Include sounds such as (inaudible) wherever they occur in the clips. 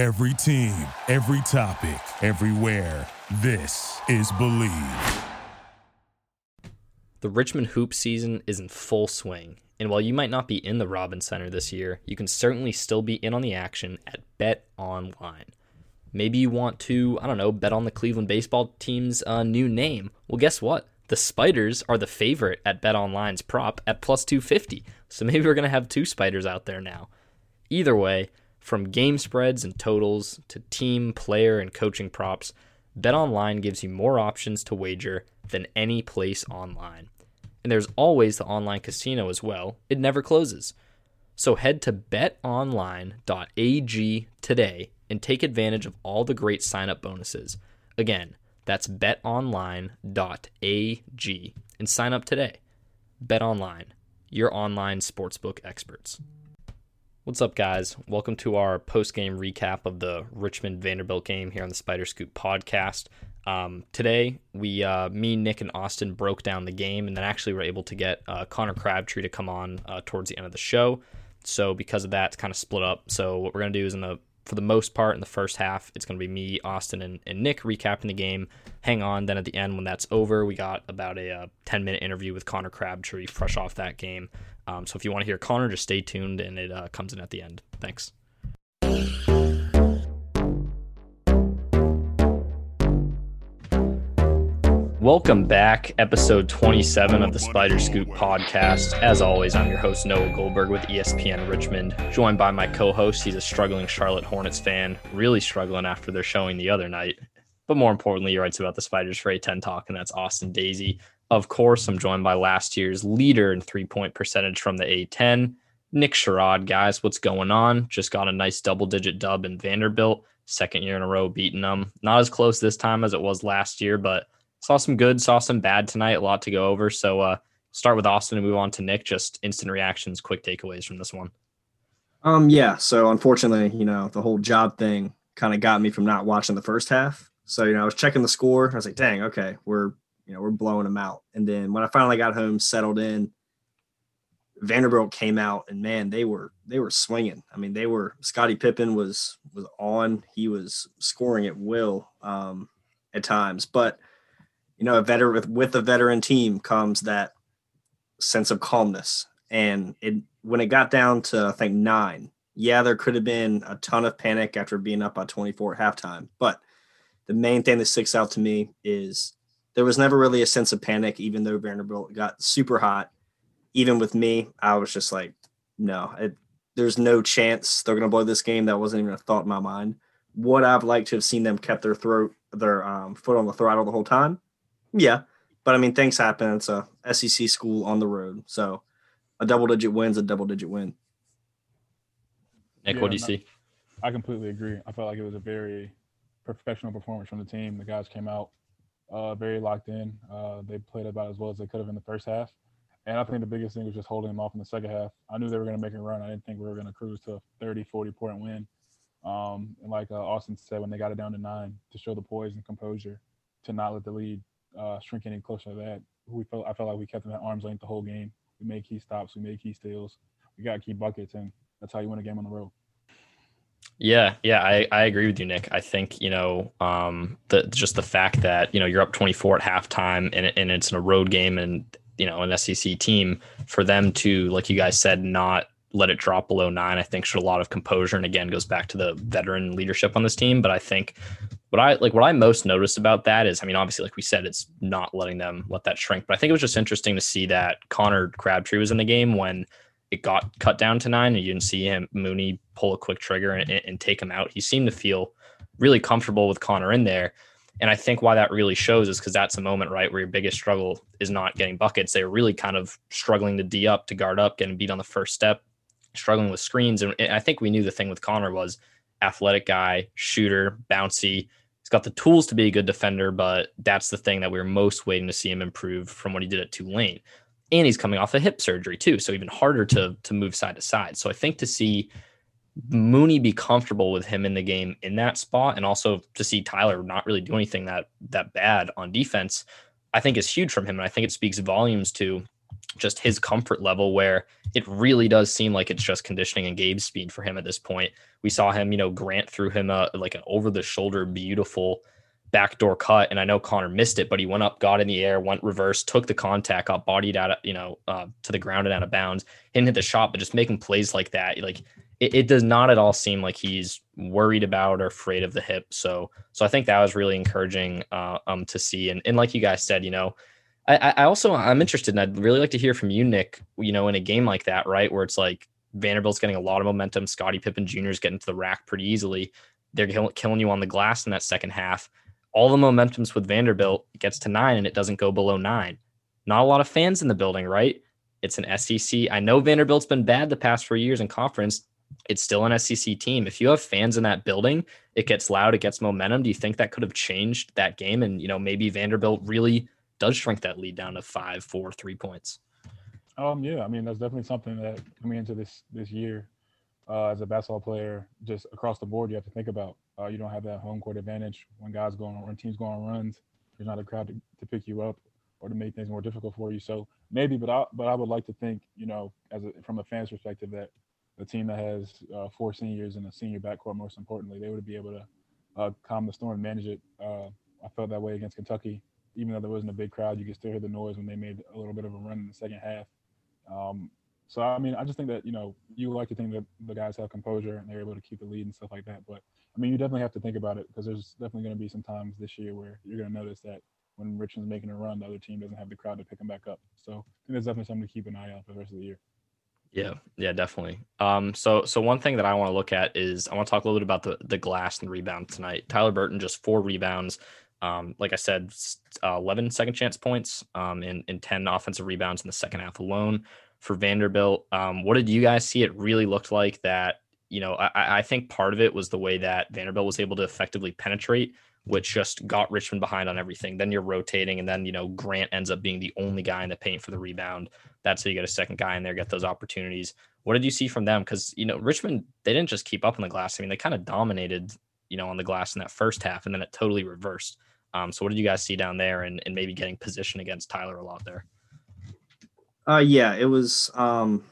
Every team, every topic, everywhere. This is Believe. The Richmond hoop season is in full swing, and while you might not be in the Robins Center this year, you can certainly still be in on the action at Bet Online. Maybe you want to, I don't know, bet on the Cleveland baseball team's uh, new name. Well, guess what? The Spiders are the favorite at Bet Online's prop at plus 250. So maybe we're going to have two Spiders out there now. Either way, from game spreads and totals to team, player, and coaching props, BetOnline gives you more options to wager than any place online. And there's always the online casino as well. It never closes. So head to betonline.ag today and take advantage of all the great sign-up bonuses. Again, that's betonline.ag and sign up today. BetOnline, your online sportsbook experts. What's up, guys? Welcome to our post game recap of the Richmond Vanderbilt game here on the Spider Scoop podcast. Um, today, we, uh, me, Nick, and Austin broke down the game, and then actually were able to get uh, Connor Crabtree to come on uh, towards the end of the show. So, because of that, it's kind of split up. So, what we're gonna do is in the for the most part in the first half, it's going to be me, Austin, and, and, Nick recapping the game. Hang on. Then at the end, when that's over, we got about a, uh, 10 minute interview with Connor Crabtree, fresh off that game. Um, so if you want to hear Connor, just stay tuned and it uh, comes in at the end. Thanks. Welcome back, episode 27 of the Spider Scoop podcast. As always, I'm your host, Noah Goldberg with ESPN Richmond, joined by my co host. He's a struggling Charlotte Hornets fan, really struggling after their showing the other night. But more importantly, he writes about the Spiders for A10 Talk, and that's Austin Daisey. Of course, I'm joined by last year's leader in three point percentage from the A10, Nick Sherod. Guys, what's going on? Just got a nice double digit dub in Vanderbilt, second year in a row beating them. Not as close this time as it was last year, but saw some good, saw some bad tonight. A lot to go over. So, uh, start with Austin and move on to Nick. Just instant reactions, quick takeaways from this one. Um, yeah. So unfortunately, you know, the whole job thing kind of got me from not watching the first half. So, you know, I was checking the score. I was like, dang, okay, we're you know, we're blowing them out. And then when I finally got home, settled in, Vanderbilt came out and man, they were they were swinging. I mean, they were Scottie Pippen was was on. He was scoring at will um, at times, but you know, a veteran with with a veteran team comes that sense of calmness. And it when it got down to I think nine, yeah, there could have been a ton of panic after being up by 24 at halftime, but the main thing that sticks out to me is there was never really a sense of panic, even though Vanderbilt got super hot. Even with me, I was just like, no, it, there's no chance they're going to blow this game. That wasn't even a thought in my mind. Would I've liked to have seen them kept their throat, their um, foot on the throttle the whole time? Yeah, but I mean, things happen. It's a SEC school on the road, so a double digit win's a double digit win. Nick, yeah, what do you no, see? I completely agree. I felt like it was a very professional performance from the team. The guys came out uh, very locked in. Uh, they played about as well as they could have in the first half. And I think the biggest thing was just holding them off in the second half. I knew they were going to make a run. I didn't think we were going to cruise to a 30, 40 point win. Um, and like uh, Austin said, when they got it down to nine, to show the poise and composure, to not let the lead uh, shrink any closer to that. We felt I felt like we kept them at arm's length the whole game. We made key stops, we made key steals, we got key buckets, and that's how you win a game on the road. Yeah, yeah, I, I agree with you, Nick. I think you know um, the just the fact that you know you're up 24 at halftime and and it's in a road game and you know an SEC team for them to like you guys said not let it drop below nine. I think showed a lot of composure and again goes back to the veteran leadership on this team. But I think what I like what I most noticed about that is I mean obviously like we said it's not letting them let that shrink. But I think it was just interesting to see that Connor Crabtree was in the game when it got cut down to nine and you didn't see him Mooney pull a quick trigger and, and take him out. He seemed to feel really comfortable with Connor in there. And I think why that really shows is because that's a moment, right, where your biggest struggle is not getting buckets. They were really kind of struggling to D up, to guard up, getting beat on the first step, struggling with screens. And I think we knew the thing with Connor was athletic guy, shooter, bouncy. Got the tools to be a good defender, but that's the thing that we were most waiting to see him improve from what he did at Tulane and he's coming off a hip surgery too, so even harder to to move side to side. So I think to see Mooney be comfortable with him in the game in that spot, and also to see Tyler not really do anything that that bad on defense, I think is huge from him, and I think it speaks volumes to just his comfort level where it really does seem like it's just conditioning and game speed for him at this point. We saw him, you know, Grant threw him a like an over the shoulder beautiful backdoor cut and I know Connor missed it, but he went up, got in the air, went reverse, took the contact, got bodied out, of, you know, uh, to the ground and out of bounds, didn't hit the shot, but just making plays like that, like it, it, does not at all seem like he's worried about or afraid of the hip. So, so I think that was really encouraging uh, um to see. And and like you guys said, you know, I, I also I'm interested, and I'd really like to hear from you, Nick. You know, in a game like that, right, where it's like Vanderbilt's getting a lot of momentum, Scottie Pippen Jr. is getting to the rack pretty easily. They're killing you on the glass in that second half. All the momentum's with Vanderbilt. Gets to nine, and it doesn't go below nine. Not a lot of fans in the building, right? It's an SEC. I know Vanderbilt's been bad the past four years in conference. It's still an SEC team. If you have fans in that building, it gets loud, it gets momentum. Do you think that could have changed that game? And you know, maybe Vanderbilt really does shrink that lead down to five, four, three points. Um, yeah, I mean that's definitely something that coming into this this year, uh, as a basketball player, just across the board, you have to think about. Uh, you don't have that home court advantage when guys going on, when teams go on runs. There's not a crowd to, to pick you up or to make things more difficult for you. So maybe, but I but I would like to think, you know, as a, from a fan's perspective, that a team that has uh, four seniors and a senior backcourt, most importantly, they would be able to uh, calm the storm, manage it. Uh, I felt that way against Kentucky even though there wasn't a big crowd, you could still hear the noise when they made a little bit of a run in the second half. Um, so I mean, I just think that you know you like to think that the guys have composure and they're able to keep the lead and stuff like that. But I mean, you definitely have to think about it because there's definitely going to be some times this year where you're going to notice that when Richmond's making a run, the other team doesn't have the crowd to pick them back up. So I think there's definitely something to keep an eye on for the rest of the year. Yeah, yeah, definitely. Um, so so one thing that I want to look at is I want to talk a little bit about the the glass and rebound tonight. Tyler Burton just four rebounds, um, like I said, uh, 11 second chance points um, and, and 10 offensive rebounds in the second half alone for Vanderbilt. Um, what did you guys see? It really looked like that. You know, I, I think part of it was the way that Vanderbilt was able to effectively penetrate, which just got Richmond behind on everything. Then you're rotating, and then you know Grant ends up being the only guy in the paint for the rebound. That's how you get a second guy in there, get those opportunities. What did you see from them? Because you know Richmond, they didn't just keep up on the glass. I mean, they kind of dominated, you know, on the glass in that first half, and then it totally reversed. Um, so what did you guys see down there and, and maybe getting position against Tyler a lot there? Uh, yeah, it was, um,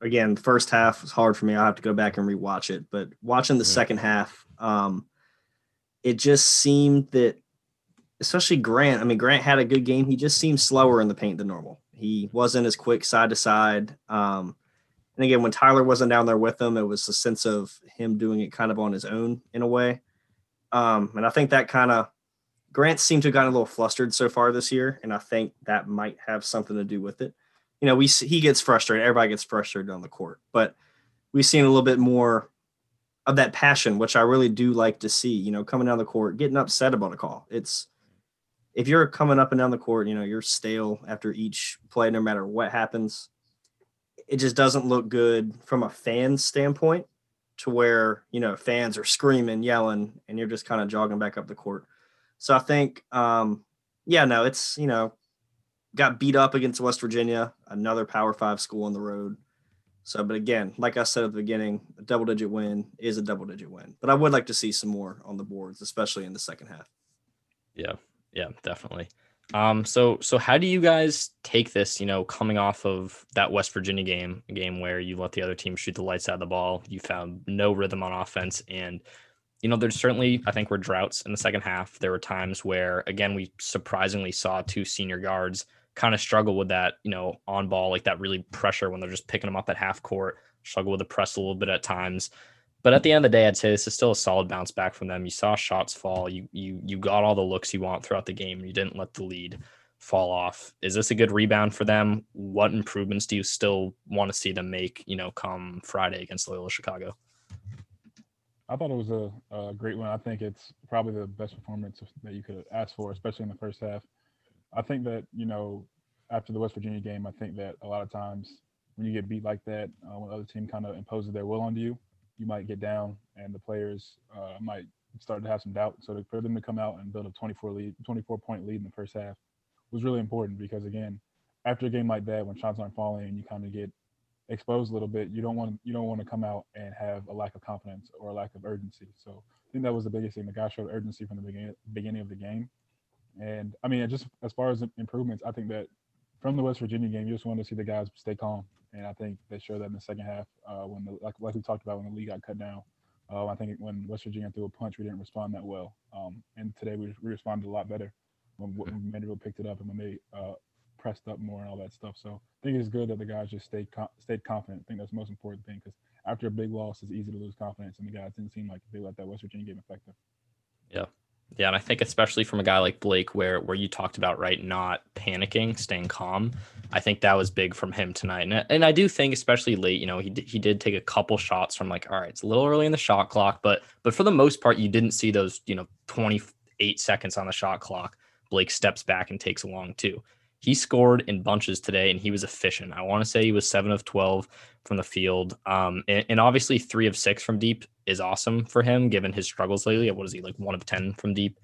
again, the first half was hard for me. I'll have to go back and rewatch it, but watching the second half, um, it just seemed that, especially Grant, I mean, Grant had a good game. He just seemed slower in the paint than normal. He wasn't as quick side to side. Um, and again, when Tyler wasn't down there with him, it was a sense of him doing it kind of on his own in a way. Um, and I think that kind of Grant seemed to have gotten a little flustered so far this year, and I think that might have something to do with it. You know, we he gets frustrated. Everybody gets frustrated on the court, but we've seen a little bit more of that passion, which I really do like to see. You know, coming down the court, getting upset about a call. It's if you're coming up and down the court, you know, you're stale after each play, no matter what happens. It just doesn't look good from a fan standpoint to where, you know, fans are screaming, yelling, and you're just kind of jogging back up the court. So I think, um, yeah, no, it's you know, got beat up against West Virginia, another Power Five school on the road. So, but again, like I said at the beginning, a double digit win is a double digit win. But I would like to see some more on the boards, especially in the second half. Yeah, yeah, definitely. Um, so so how do you guys take this, you know, coming off of that West Virginia game, a game where you let the other team shoot the lights out of the ball, you found no rhythm on offense, and you know, there's certainly, I think, were droughts in the second half. There were times where, again, we surprisingly saw two senior guards kind of struggle with that, you know, on ball, like that really pressure when they're just picking them up at half court, struggle with the press a little bit at times. But at the end of the day, I'd say this is still a solid bounce back from them. You saw shots fall. You you you got all the looks you want throughout the game. You didn't let the lead fall off. Is this a good rebound for them? What improvements do you still want to see them make, you know, come Friday against Loyola Chicago? I thought it was a, a, great one. I think it's probably the best performance that you could ask for, especially in the first half. I think that you know after the West Virginia game, I think that a lot of times when you get beat like that, uh, when the other team kind of imposes their will on you, you might get down, and the players uh, might start to have some doubt. So for them to come out and build a 24 lead, 24 point lead in the first half was really important because again, after a game like that, when shots aren't falling and you kind of get exposed a little bit, you don't want you don't want to come out and have a lack of confidence or a lack of urgency. So I think that was the biggest thing. The guy showed urgency from the beginning beginning of the game, and I mean, just as far as improvements, I think that from the West Virginia game, you just wanted to see the guys stay calm, and I think they showed that in the second half uh, when the like like we talked about when the lead got cut down. Uh, I think when West Virginia threw a punch, we didn't respond that well, um, and today we, we responded a lot better when, when Vanderbilt picked it up and when they uh, pressed up more and all that stuff. So I think it's good that the guys just stayed stayed confident. I think that's the most important thing because after a big loss, it's easy to lose confidence, and the guys didn't seem like they let that West Virginia game affect them. Yeah. Yeah, and I think especially from a guy like Blake, where where you talked about right, not panicking, staying calm. I think that was big from him tonight, and and I do think especially late, you know, he he did take a couple shots from like, all right, it's a little early in the shot clock, but but for the most part, you didn't see those, you know, twenty eight seconds on the shot clock. Blake steps back and takes a long two. He scored in bunches today, and he was efficient. I want to say he was seven of twelve from the field, um, and, and obviously three of six from deep is awesome for him given his struggles lately. What is he like one of 10 from deep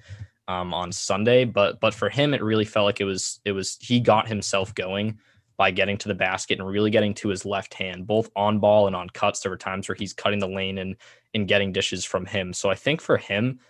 um, on Sunday? But but for him, it really felt like it was it was he got himself going by getting to the basket and really getting to his left hand, both on ball and on cuts. There were times where he's cutting the lane and and getting dishes from him. So I think for him,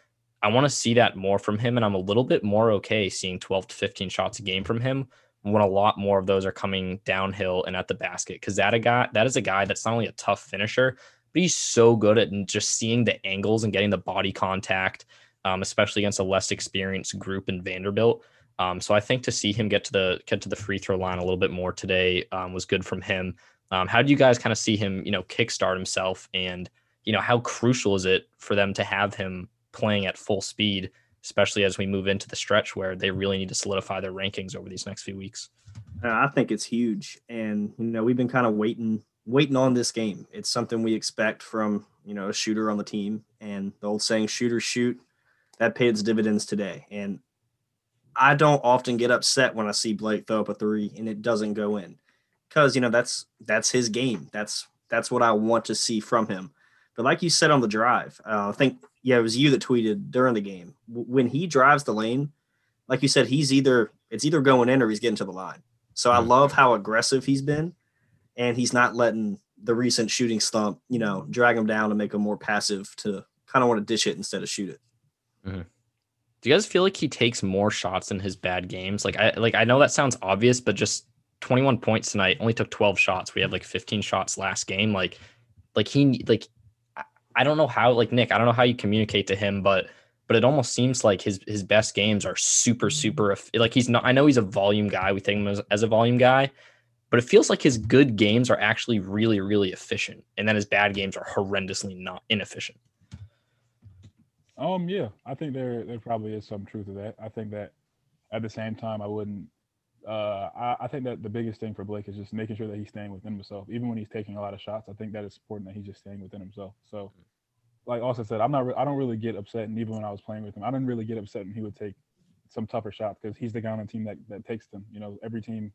I want to see that more from him, and I'm a little bit more okay seeing 12 to 15 shots a game from him when a lot more of those are coming downhill and at the basket because that a guy that is a guy that's not only a tough finisher but he's so good at just seeing the angles and getting the body contact, um, especially against a less experienced group in Vanderbilt. Um, so I think to see him get to the get to the free throw line a little bit more today um, was good from him. Um, how do you guys kind of see him, you know, kickstart himself, and you know how crucial is it for them to have him playing at full speed, especially as we move into the stretch where they really need to solidify their rankings over these next few weeks? I think it's huge, and you know we've been kind of waiting waiting on this game. It's something we expect from you know a shooter on the team, and the old saying "shooters shoot." That paid its dividends today, and I don't often get upset when I see Blake throw up a three and it doesn't go in, because you know that's that's his game. That's that's what I want to see from him. But like you said on the drive, uh, I think yeah, it was you that tweeted during the game when he drives the lane. Like you said, he's either it's either going in or he's getting to the line. So I love how aggressive he's been and he's not letting the recent shooting slump, you know, drag him down and make him more passive to kind of want to dish it instead of shoot it. Mm-hmm. Do you guys feel like he takes more shots in his bad games? Like I like I know that sounds obvious, but just 21 points tonight, only took 12 shots. We had like 15 shots last game. Like like he like I don't know how like Nick, I don't know how you communicate to him, but but it almost seems like his his best games are super super like he's not I know he's a volume guy. We think him as, as a volume guy, but it feels like his good games are actually really, really efficient, and then his bad games are horrendously not inefficient. Um, yeah, I think there there probably is some truth to that. I think that at the same time, I wouldn't. Uh, I, I think that the biggest thing for Blake is just making sure that he's staying within himself, even when he's taking a lot of shots. I think that it's important that he's just staying within himself. So, like Austin said, I'm not. Re- I don't really get upset, and even when I was playing with him, I didn't really get upset when he would take some tougher shots because he's the guy on the team that that takes them. You know, every team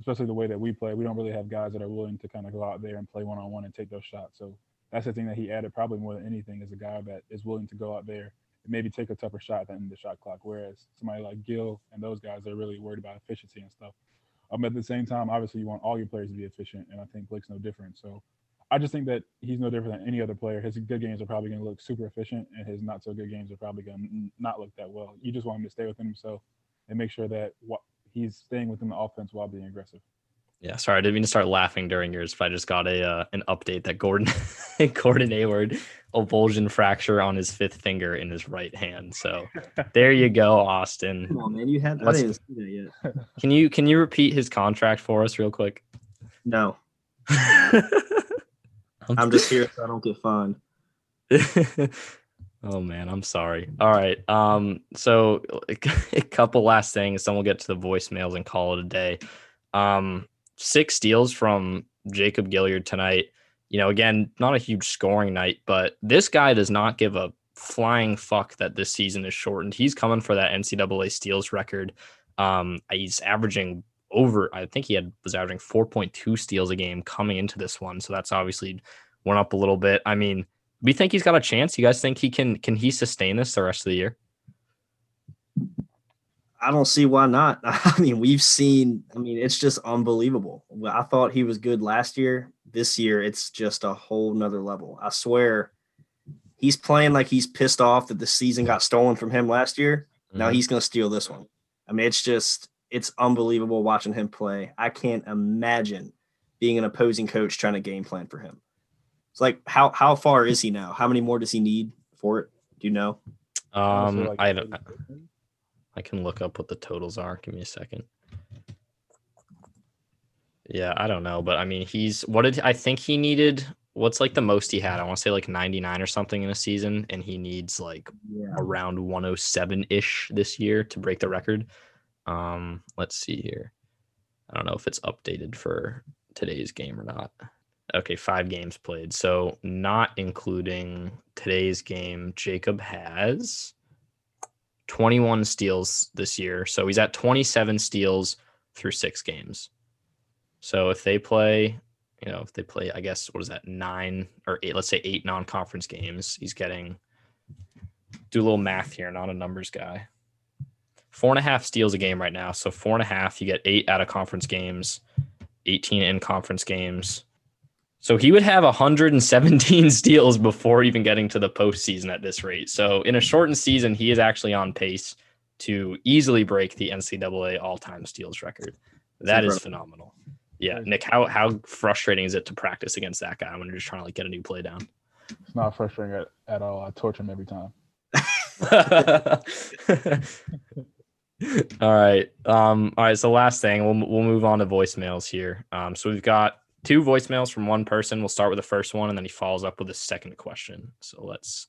especially the way that we play, we don't really have guys that are willing to kind of go out there and play one on one and take those shots. So that's the thing that he added probably more than anything is a guy that is willing to go out there maybe take a tougher shot than the shot clock. Whereas somebody like Gill and those guys are really worried about efficiency and stuff. Um, at the same time, obviously you want all your players to be efficient, and I think Blake's no different. So I just think that he's no different than any other player. His good games are probably going to look super efficient, and his not so good games are probably going to not look that well. You just want him to stay within himself and make sure that what he's staying within the offense while being aggressive. Yeah, sorry, I didn't mean to start laughing during yours, but I just got a uh, an update that Gordon (laughs) Gordon Hayward avulsion fracture on his fifth finger in his right hand. So (laughs) there you go, Austin. Come on, man, you had I didn't see that yet. (laughs) Can you can you repeat his contract for us real quick? No. I'm just here so I don't get fined. oh man, I'm sorry. All right. Um, so a couple last things, then we'll get to the voicemails and call it a day. Um, six steals from Jacob Gilyard tonight. You know, again, not a huge scoring night, but this guy does not give a flying fuck that this season is shortened. He's coming for that NCAA steals record. Um, he's averaging over, I think he had was averaging 4.2 steals a game coming into this one. So that's obviously went up a little bit. I mean, we think he's got a chance. You guys think he can can he sustain this the rest of the year? I don't see why not. (laughs) I mean, we've seen, I mean, it's just unbelievable. I thought he was good last year. This year, it's just a whole nother level. I swear he's playing like he's pissed off that the season got stolen from him last year. Mm-hmm. Now he's going to steal this one. I mean, it's just, it's unbelievable watching him play. I can't imagine being an opposing coach trying to game plan for him. It's like how how far is he now? How many more does he need for it? Do you know? Um, like I don't. I can look up what the totals are. Give me a second. Yeah, I don't know, but I mean, he's what did I think he needed? What's like the most he had? I want to say like 99 or something in a season, and he needs like Yeah. around 107 ish this year to break the record. Um, let's see here. I don't know if it's updated for today's game or not. Okay, five games played. So, not including today's game, Jacob has 21 steals this year. So, he's at 27 steals through six games. So, if they play, you know, if they play, I guess, what is that, nine or eight, let's say eight non conference games, he's getting, do a little math here, not a numbers guy. Four and a half steals a game right now. So, four and a half, you get eight out of conference games, 18 in conference games. So he would have 117 (laughs) steals before even getting to the postseason at this rate. So in a shortened season, he is actually on pace to easily break the NCAA all-time steals record. That is phenomenal. Yeah, Nick, how how frustrating is it to practice against that guy when you're just trying to like get a new play down? It's not frustrating at, at all. I torture him every time. (laughs) all right. Um, all right. So last thing, we'll we'll move on to voicemails here. Um, so we've got two voicemails from one person. We'll start with the first one, and then he follows up with a second question. So let's.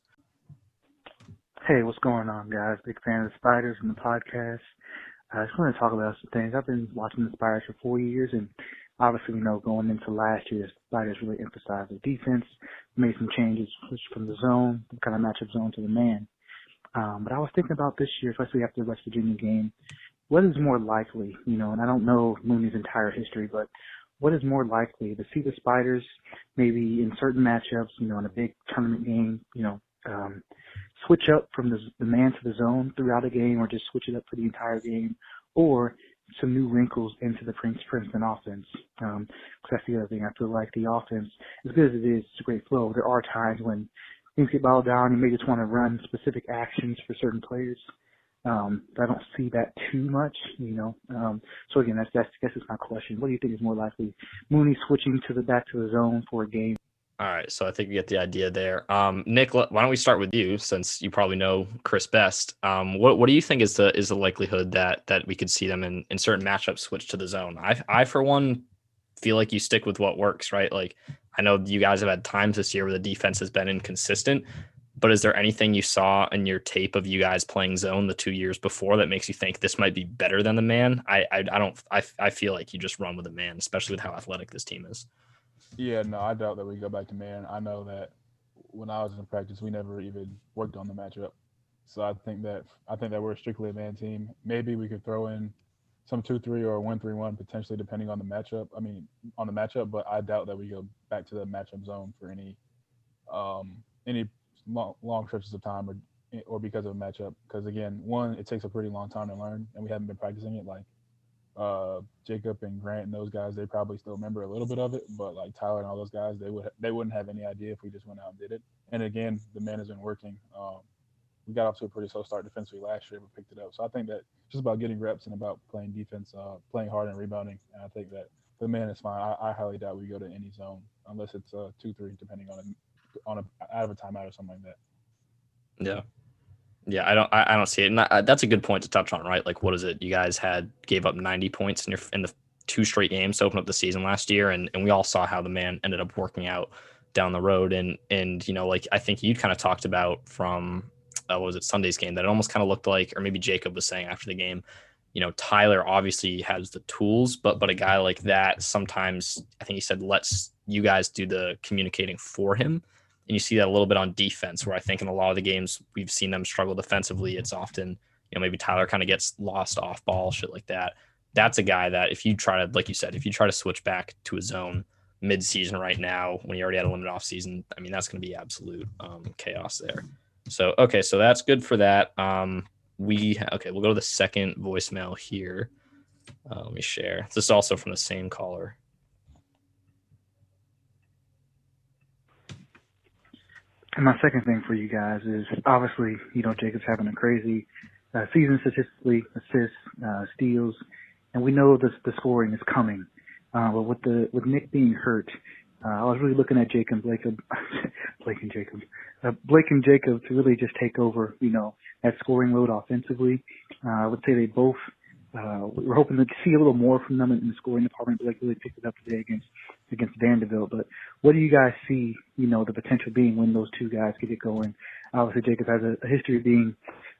Hey, what's going on, guys? Big fan of the Spiders and the podcast. I just want to talk about some things. I've been watching the Spiders for four years, and obviously, we know going into last year, the Spiders really emphasized the defense, made some changes, from the zone, kind of matchup zone to the man. Um, but I was thinking about this year, especially after the West Virginia game, what is more likely, you know, and I don't know Mooney's entire history, but what is more likely to see the Spiders maybe in certain matchups, you know, in a big tournament game, you know, um, switch up from the, the man to the zone throughout a game or just switch it up for the entire game or some new wrinkles into the Prince Princeton offense. Um, cause that's the other thing. I feel like the offense, as good as it is, it's a great flow. There are times when things get balled down. You may just want to run specific actions for certain players. Um, I don't see that too much, you know. Um, so again, that's, that's, I guess my question. What do you think is more likely? Mooney switching to the back to the zone for a game All right. So I think we get the idea there. Um, Nick, why don't we start with you since you probably know Chris best? Um, what what do you think is the is the likelihood that that we could see them in in certain matchups switch to the zone? I I for one feel like you stick with what works, right? Like I know you guys have had times this year where the defense has been inconsistent, but is there anything you saw in your tape of you guys playing zone the two years before that makes you think this might be better than the man? I I, I don't I I feel like you just run with the man, especially with how athletic this team is. Yeah, no, I doubt that we go back to man. I know that when I was in practice, we never even worked on the matchup. So I think that I think that we're strictly a man team. Maybe we could throw in some two three or one three one potentially depending on the matchup. I mean on the matchup, but I doubt that we go back to the matchup zone for any um any long, long stretches of time or or because of a matchup. Because again, one, it takes a pretty long time to learn, and we haven't been practicing it. Like uh, Jacob and Grant and those guys, they probably still remember a little bit of it, but like Tyler and all those guys, they would they wouldn't have any idea if we just went out and did it. And again, the man has been working. Um, we got off to a pretty slow start defensively last year, but picked it up. So I think that just about getting reps and about playing defense, uh, playing hard and rebounding. And I think that the man is fine. I, I highly doubt we go to any zone unless it's a two three, depending on on a out of a timeout or something like that. Yeah. Yeah, I don't. I, I don't see it. And that, that's a good point to touch on, right? Like, what is it? You guys had gave up 90 points in your in the two straight games to open up the season last year, and and we all saw how the man ended up working out down the road. And and you know, like I think you kind of talked about from uh, what was it Sunday's game that it almost kind of looked like, or maybe Jacob was saying after the game, you know, Tyler obviously has the tools, but but a guy like that sometimes I think he said lets you guys do the communicating for him. And you see that a little bit on defense, where I think in a lot of the games we've seen them struggle defensively. It's often, you know, maybe Tyler kind of gets lost off ball, shit like that. That's a guy that if you try to, like you said, if you try to switch back to a zone mid season right now, when you already had a limited off season, I mean, that's going to be absolute um, chaos there. So, okay, so that's good for that. Um, we, okay, we'll go to the second voicemail here. Uh, let me share. This is also from the same caller. And my second thing for you guys is obviously, you know, Jacob's having a crazy uh, season statistically, assists, uh, steals. and we know the the scoring is coming. Uh, but with the with Nick being hurt, uh, I was really looking at Jacob and Blake, (laughs) Blake and Jacob, uh, Blake and Jacob to really just take over, you know, that scoring load offensively. Uh, I would say they both. Uh, we were hoping to see a little more from them in the scoring department. But Blake really picked it up today against against Vanderbilt. But what do you guys see? You know, the potential being when those two guys get it going. Obviously, Jacob has a, a history of being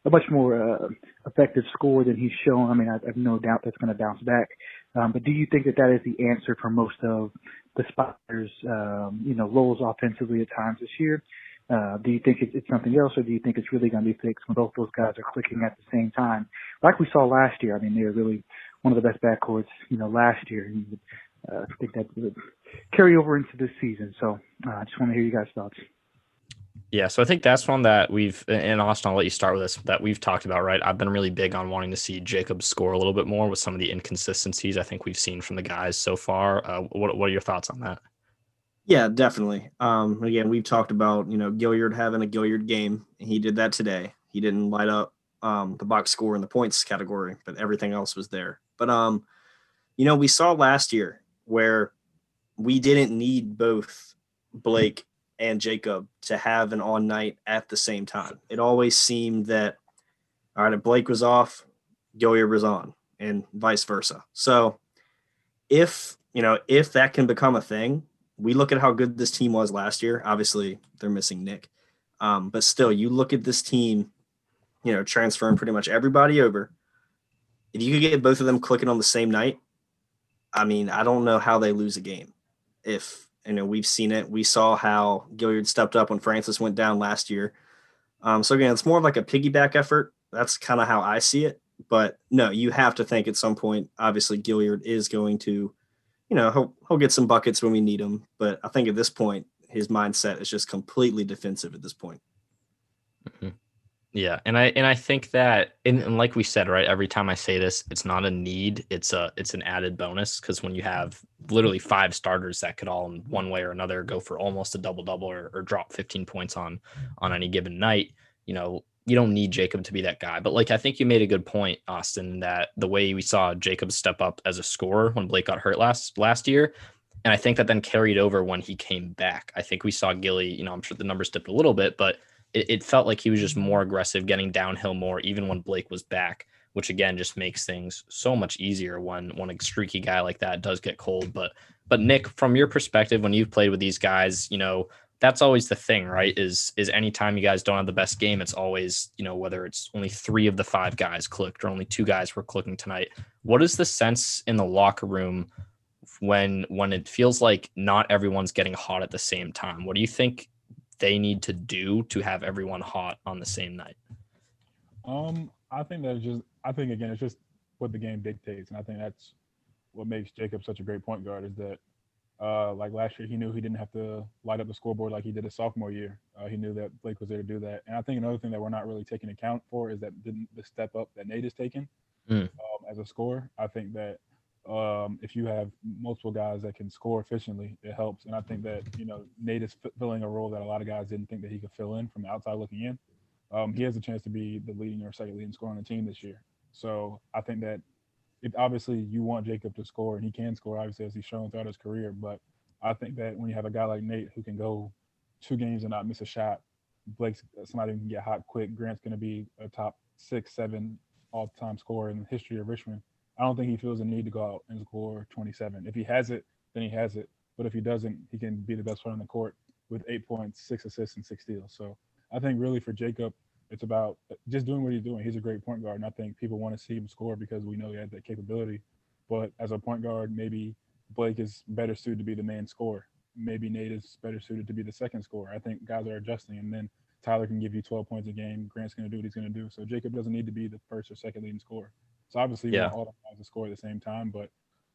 a much more uh, effective scorer than he's shown. I mean, I, have no doubt that's going to bounce back. Um, but do you think that that is the answer for most of the Spiders, um, you know, roles offensively at times this year? Uh, do you think it, it's something else, or do you think it's really going to be fixed when both those guys are clicking at the same time, like we saw last year? I mean, they were really one of the best backcourts, you know, last year. And uh, I think that carry over into this season. So uh, I just want to hear you guys' thoughts. Yeah, so I think that's one that we've in Austin. I'll let you start with this. That we've talked about, right? I've been really big on wanting to see Jacob score a little bit more with some of the inconsistencies I think we've seen from the guys so far. Uh, what What are your thoughts on that? Yeah, definitely. Um, again, we've talked about you know Gilyard having a Gilyard game, and he did that today. He didn't light up um, the box score in the points category, but everything else was there. But um, you know, we saw last year where we didn't need both Blake and Jacob to have an on night at the same time. It always seemed that all right, if Blake was off, Gilyard was on, and vice versa. So if you know if that can become a thing, we look at how good this team was last year. Obviously, they're missing Nick, um, but still, you look at this team, you know, transferring pretty much everybody over. If you could get both of them clicking on the same night, I mean, I don't know how they lose a game. If you know, we've seen it. We saw how Gilyard stepped up when Francis went down last year. Um, so again, it's more of like a piggyback effort. That's kind of how I see it. But no, you have to think at some point. Obviously, Gilyard is going to, you know, he'll he'll get some buckets when we need them. But I think at this point, his mindset is just completely defensive at this point. Mm-hmm. Yeah, and I and I think that and, and, like we said, right, every time I say this, it's not a need, it's a it's an added bonus because when you have literally five starters that could all in one way or another go for almost a double double or, or drop 15 points on on any given night, you know, you don't need Jacob to be that guy. But like I think you made a good point, Austin, that the way we saw Jacob step up as a scorer when Blake got hurt last last year, and I think that then carried over when he came back. I think we saw Gilly, you know, I'm sure the numbers dipped a little bit, but it, it felt like he was just more aggressive, getting downhill more, even when Blake was back, which again just makes things so much easier when when a streaky guy like that does get cold. But but Nick, from your perspective, when you've played with these guys, you know that's always the thing, right? Is is anytime you guys don't have the best game, it's always you know whether it's only three of the five guys clicked or only two guys were clicking tonight. What is the sense in the locker room? when when it feels like not everyone's getting hot at the same time what do you think they need to do to have everyone hot on the same night? Um, I think that's just I think again it's just what the game dictates, and I think that's what makes Jacob such a great point guard is that uh, like last year he knew he didn't have to light up the scoreboard like he did his sophomore year. Uh, he knew that Blake was there to do that, and I think another thing that we're not really taking account for is that the, the step up that Nate is taking mm. um, as a scorer. I think that um, if you have multiple guys that can score efficiently, it helps. And I think that you know Nate is filling a role that a lot of guys didn't think that he could fill in from the outside looking in. Um, he has a chance to be the leading or second leading scorer on the team this year. So I think that it, obviously you want Jacob to score, and he can score, obviously as he's shown throughout his career. But I think that when you have a guy like Nate who can go two games and not miss a shot, Blake's somebody who can get hot quick. Grant's going to be a top six, seven all-time scorer in the history of Richmond. I don't think he feels the need to go out and score 27. If he has it, then he has it. But if he doesn't, he can be the best player on the court with eight points, six assists, and six steals. So I think really for Jacob, it's about just doing what he's doing. He's a great point guard, and I think people want to see him score because we know he has that capability. But as a point guard, maybe Blake is better suited to be the main scorer. Maybe Nate is better suited to be the second scorer. I think guys are adjusting, and then Tyler can give you 12 points a game. Grant's going to do what he's going to do. So Jacob doesn't need to be the first or second leading scorer. So obviously, yeah. all the guys to score at the same time. But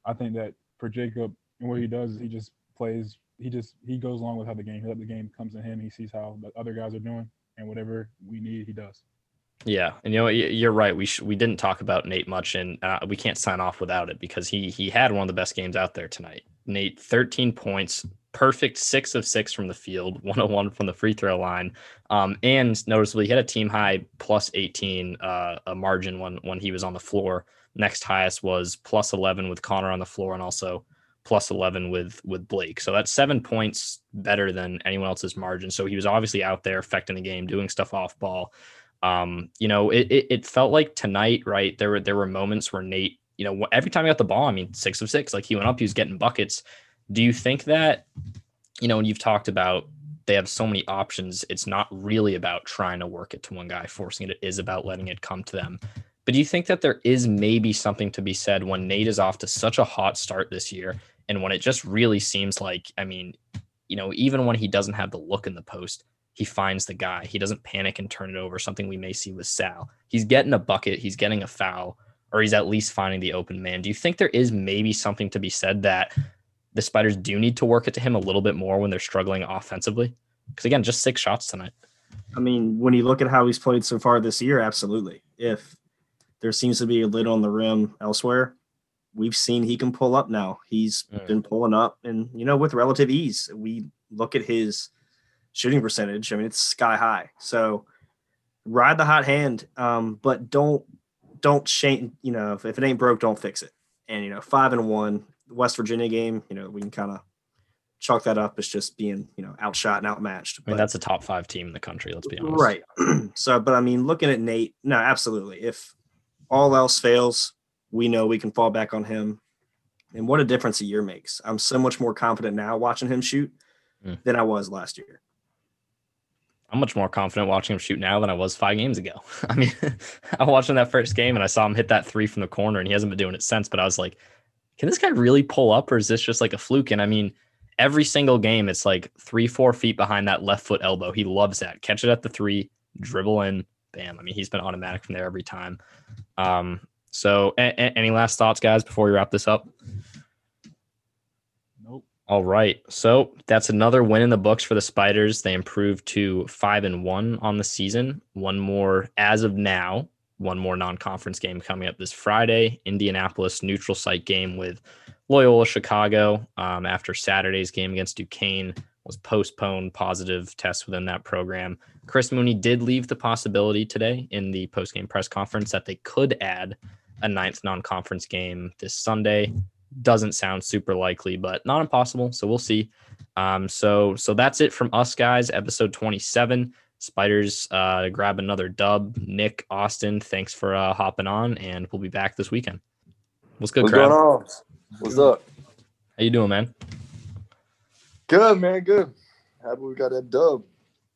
I think that for Jacob and what he does is he just plays. He just he goes along with how the game. Let the game comes to him. He sees how the other guys are doing, and whatever we need, he does. Yeah, and you know you're right. We sh- we didn't talk about Nate much, and uh, we can't sign off without it because he he had one of the best games out there tonight. Nate, 13 points, perfect six of six from the field, 101 from the free throw line. Um, and noticeably, he had a team high plus 18 uh, a margin when when he was on the floor. Next highest was plus 11 with Connor on the floor and also plus 11 with with Blake. So that's seven points better than anyone else's margin. So he was obviously out there affecting the game, doing stuff off ball. Um, you know, it, it, it felt like tonight, right? There were there were moments where Nate, you know, every time he got the ball, I mean, six of six, like he went up, he was getting buckets. Do you think that, you know, when you've talked about they have so many options, it's not really about trying to work it to one guy, forcing it. It is about letting it come to them. But do you think that there is maybe something to be said when Nate is off to such a hot start this year and when it just really seems like, I mean, you know, even when he doesn't have the look in the post, he finds the guy. He doesn't panic and turn it over, something we may see with Sal. He's getting a bucket, he's getting a foul, or he's at least finding the open man. Do you think there is maybe something to be said that the Spiders do need to work it to him a little bit more when they're struggling offensively? Because again, just six shots tonight. I mean, when you look at how he's played so far this year, absolutely. If there seems to be a lid on the rim elsewhere, we've seen he can pull up now. He's mm. been pulling up and you know with relative ease. We look at his shooting percentage. I mean, it's sky high. So ride the hot hand, um, but don't don't shame. You know, if, if, it ain't broke, don't fix it. And you know, five and one West Virginia game. You know, we can kind of chalk that up as just being you know outshot and outmatched. I mean, that's a top five team in the country. Let's be honest. Right. (clears throat) so, but I mean, looking at Nate, no, absolutely. If all else fails, we know we can fall back on him. And what a difference a year makes. I'm so much more confident now watching him shoot mm. than I was last year. I'm much more confident watching him shoot now than I was five games ago. (laughs) I mean, (laughs) I watched him that first game and I saw him hit that three from the corner and he hasn't been doing it since. But I was like, can this guy really pull up or is this just like a fluke? And I mean, every single game, it's like three, four feet behind that left foot elbow. He loves that. Catch it at the three, dribble in, bam. I mean, he's been automatic from there every time. Um, so, a- a- any last thoughts, guys, before we wrap this up? Nope. All right. So that's another win in the books for the Spiders. They improved to five and one on the season. One more as of now. One more non-conference game coming up this Friday. Indianapolis neutral site game with Loyola Chicago. Um, after Saturday's game against Duquesne was postponed. Positive tests within that program. Chris Mooney did leave the possibility today in the post-game press conference that they could add a ninth non-conference game this Sunday. Doesn't sound super likely, but not impossible. So we'll see. Um, so so that's it from us guys. Episode 27. Spiders uh, grab another dub. Nick Austin, thanks for uh, hopping on, and we'll be back this weekend. What's good, What's crowd? going on? What's up? How you doing, man? Good, man. Good. Happy we got that dub.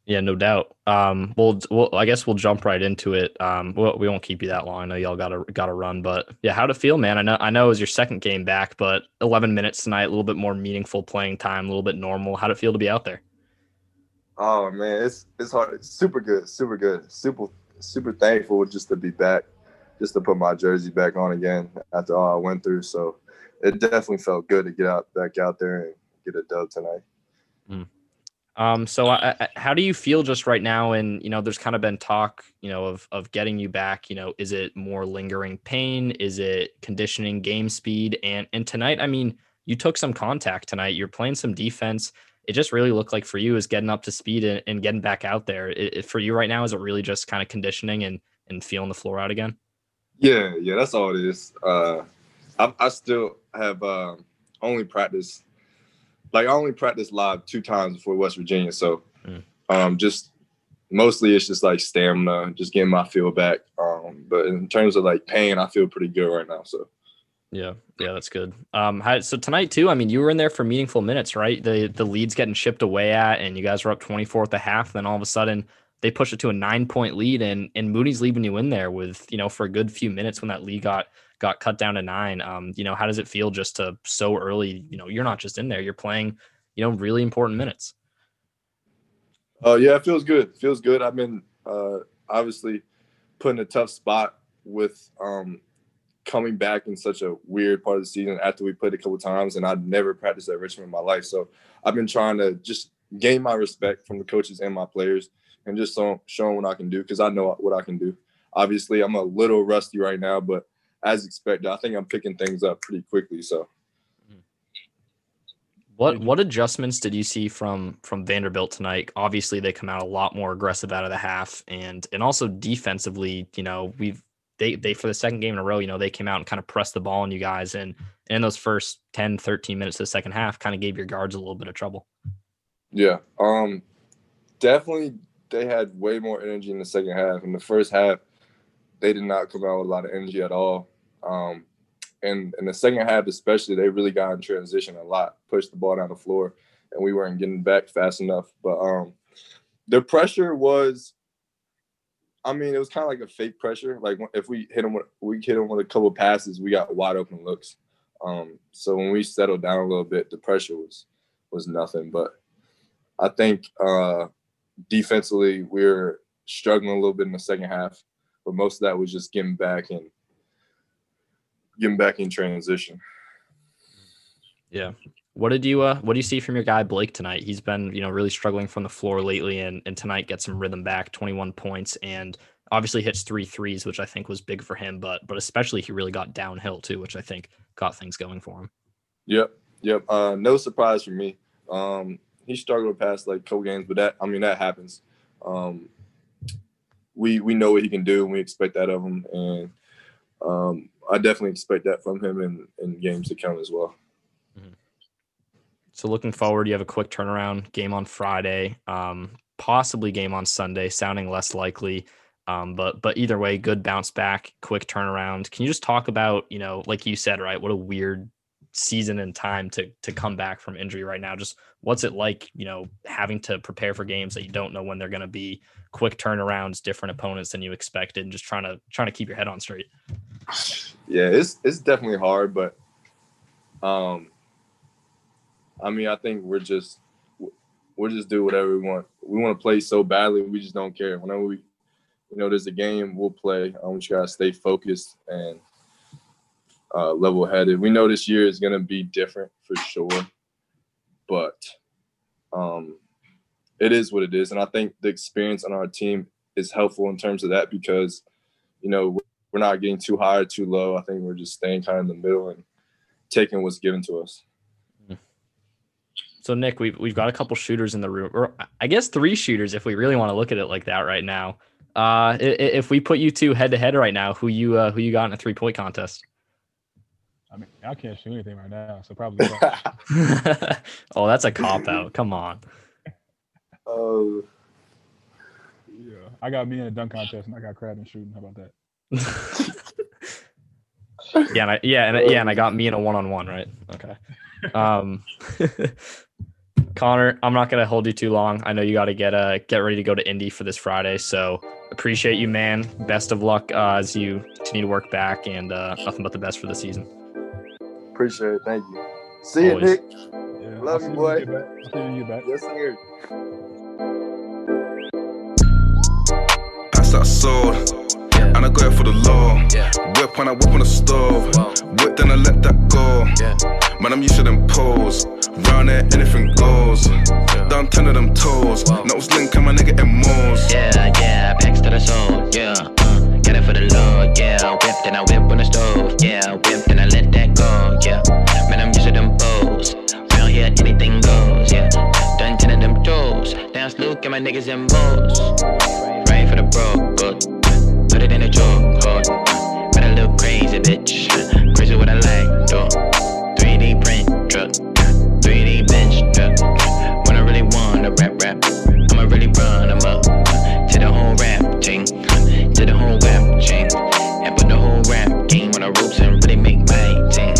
Yeah, no doubt. Um, we'll, we'll, I guess we'll jump right into it. Um, we'll, we won't keep you that long. I know y'all got to, got to run, but yeah, how'd it feel, man? I know, I know it was your second game back, but 11 minutes tonight, a little bit more meaningful playing time, a little bit normal. How'd it feel to be out there? Oh man, it's, it's hard. It's super good. Super good. Super, super thankful just to be back, just to put my jersey back on again after all I went through. So it definitely felt good to get out back out there and get a dub tonight. Mm. Um, so I, I, how do you feel just right now? And, you know, there's kind of been talk, you know, of, of getting you back, you know, is it more lingering pain? Is it conditioning game speed? And, and tonight, I mean, you took some contact tonight, you're playing some defense. It just really looked like for you is getting up to speed and, and getting back out there. It, it, for you right now, is it really just kind of conditioning and, and feeling the floor out again? Yeah, yeah, that's all it is. Uh, I, I still have uh, only practiced like I only practiced live two times before West Virginia, so mm. um, just mostly it's just like stamina, just getting my feel back. Um, but in terms of like pain, I feel pretty good right now. So yeah, yeah, that's good. Um, so tonight too, I mean, you were in there for meaningful minutes, right? The the lead's getting chipped away at, and you guys were up twenty four at the half. Then all of a sudden, they push it to a nine point lead, and and Mooney's leaving you in there with you know for a good few minutes when that lead got got cut down to nine. Um, you know, how does it feel just to so early? You know, you're not just in there; you're playing, you know, really important minutes. Oh uh, yeah, it feels good. It feels good. I've been uh, obviously put in a tough spot with um, coming back in such a weird part of the season after we played a couple times, and I'd never practiced at Richmond in my life. So I've been trying to just gain my respect from the coaches and my players, and just so, showing what I can do because I know what I can do. Obviously, I'm a little rusty right now, but as expected. I think I'm picking things up pretty quickly. So, what what adjustments did you see from from Vanderbilt tonight? Obviously, they come out a lot more aggressive out of the half, and and also defensively. You know, we've they they for the second game in a row, you know, they came out and kind of pressed the ball on you guys and, and in those first 10, 13 minutes of the second half, kind of gave your guards a little bit of trouble. Yeah. Um definitely they had way more energy in the second half. In the first half, they did not come out with a lot of energy at all. Um and in the second half, especially, they really got in transition a lot, pushed the ball down the floor, and we weren't getting back fast enough. But um the pressure was I mean, it was kind of like a fake pressure. Like if we hit them with we hit them with a couple passes, we got wide open looks. Um, so when we settled down a little bit, the pressure was was nothing. But I think uh, defensively we were struggling a little bit in the second half, but most of that was just getting back and getting back in transition. Yeah. What did you uh what do you see from your guy Blake tonight? He's been, you know, really struggling from the floor lately and and tonight gets some rhythm back, 21 points and obviously hits three threes, which I think was big for him, but but especially he really got downhill too, which I think got things going for him. Yep. Yep. Uh no surprise for me. Um he struggled past like couple games, but that I mean that happens. Um we we know what he can do and we expect that of him and um I definitely expect that from him in, in games to come as well. So looking forward, you have a quick turnaround game on Friday, um, possibly game on Sunday, sounding less likely. Um, but but either way, good bounce back, quick turnaround. Can you just talk about, you know, like you said, right? What a weird season and time to to come back from injury right now. Just what's it like, you know, having to prepare for games that you don't know when they're going to be, quick turnarounds, different opponents than you expected, and just trying to trying to keep your head on straight. Yeah, it's it's definitely hard, but um I mean, I think we're just we'll just do whatever we want. We want to play so badly, we just don't care. Whenever we, you know, there's a game, we'll play. I want you guys to stay focused and uh, level-headed. We know this year is gonna be different for sure, but um, it is what it is, and I think the experience on our team is helpful in terms of that because, you know, we're not getting too high or too low. I think we're just staying kind of in the middle and taking what's given to us. So Nick, we've we've got a couple shooters in the room, or I guess three shooters if we really want to look at it like that right now. Uh, if we put you two head to head right now, who you uh, who you got in a three point contest? I mean, I can't shoot anything right now, so probably. (laughs) oh, that's a cop out. Come on. (laughs) Oh. yeah, I got me in a dunk contest, and I got Crabbe in shooting. How about that? (laughs) yeah, and I, yeah, and yeah, and I got me in a one on one, right? Okay. Um, Connor, I'm not gonna hold you too long. I know you got to get uh get ready to go to Indy for this Friday, so appreciate you, man. Best of luck uh, as you continue to work back, and uh, nothing but the best for the season. Appreciate it. Thank you. See Always. you, Nick. Yeah, Love I'll you, see boy. when get back. I'll see you back. Yes, sir. Pass that sword. And I go out for the law. Whip when I whip on the stove. Whip then I let that go. Man, I'm used to them pose. Round there, anything goes. Down ten of them toes. Nose link and my nigga in moles. Yeah, yeah, packs to the soul, yeah. Uh, got it for the Lord, yeah. Whip, then I whip on the stove, yeah. Whip, then I let that go, yeah. Man, I'm used to them pose. Round here, anything goes, yeah. Done ten of them toes. Down Luke and my niggas in moles. Right for the broke, good. In a choke, hold. But I look crazy, bitch. Crazy what I like, though. 3D print truck. 3D bench truck. When I really wanna rap, rap. I'ma really run 'em up. To the whole rap team. To the whole rap chain. And put the whole rap game on the ropes and really make my team.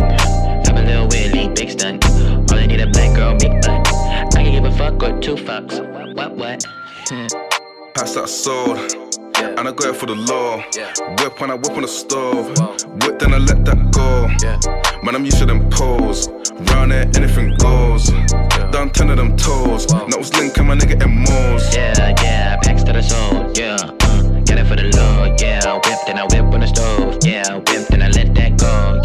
Have a little Willie, big stunt. All I need a black girl, big butt. I can give a fuck or two fucks. What, what? Hmm. (laughs) Pass that sword. And I go out for the law. Whip when I whip on the stove. Whip then I let that go. Man, I'm used to them pose. Round there, anything goes. Down ten of them toes. Nose link and my nigga in moles. Yeah, yeah, packs to the soul, yeah. Uh, got it for the Lord, yeah. Whip, then I whip on the stove, yeah. Whip, then I let that go,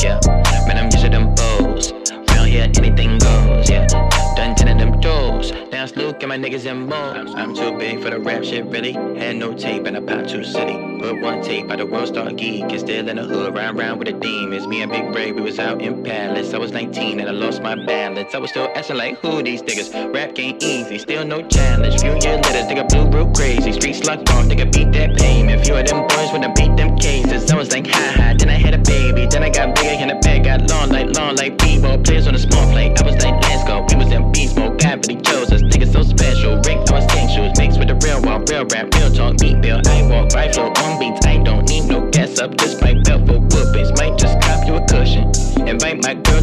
and my niggas in bones. I'm too big for the rap shit, really. Had no tape and a pop too city. Put one tape by the world star geek. And still in the hood, round round with the demons. Me and Big Ray, we was out in Palace. I was 19 and I lost my balance. I was still asking like, who these niggas? Rap game easy, still no challenge. Few years later, nigga blew real crazy. Street slugged off, nigga beat that payment. Few of them boys when I beat them cases. I was like, ha ha. Then I had a baby, then I got bigger and the bag got long like long like people. players on a small plate. I was like, let's go. We was in beast mode, got really that girl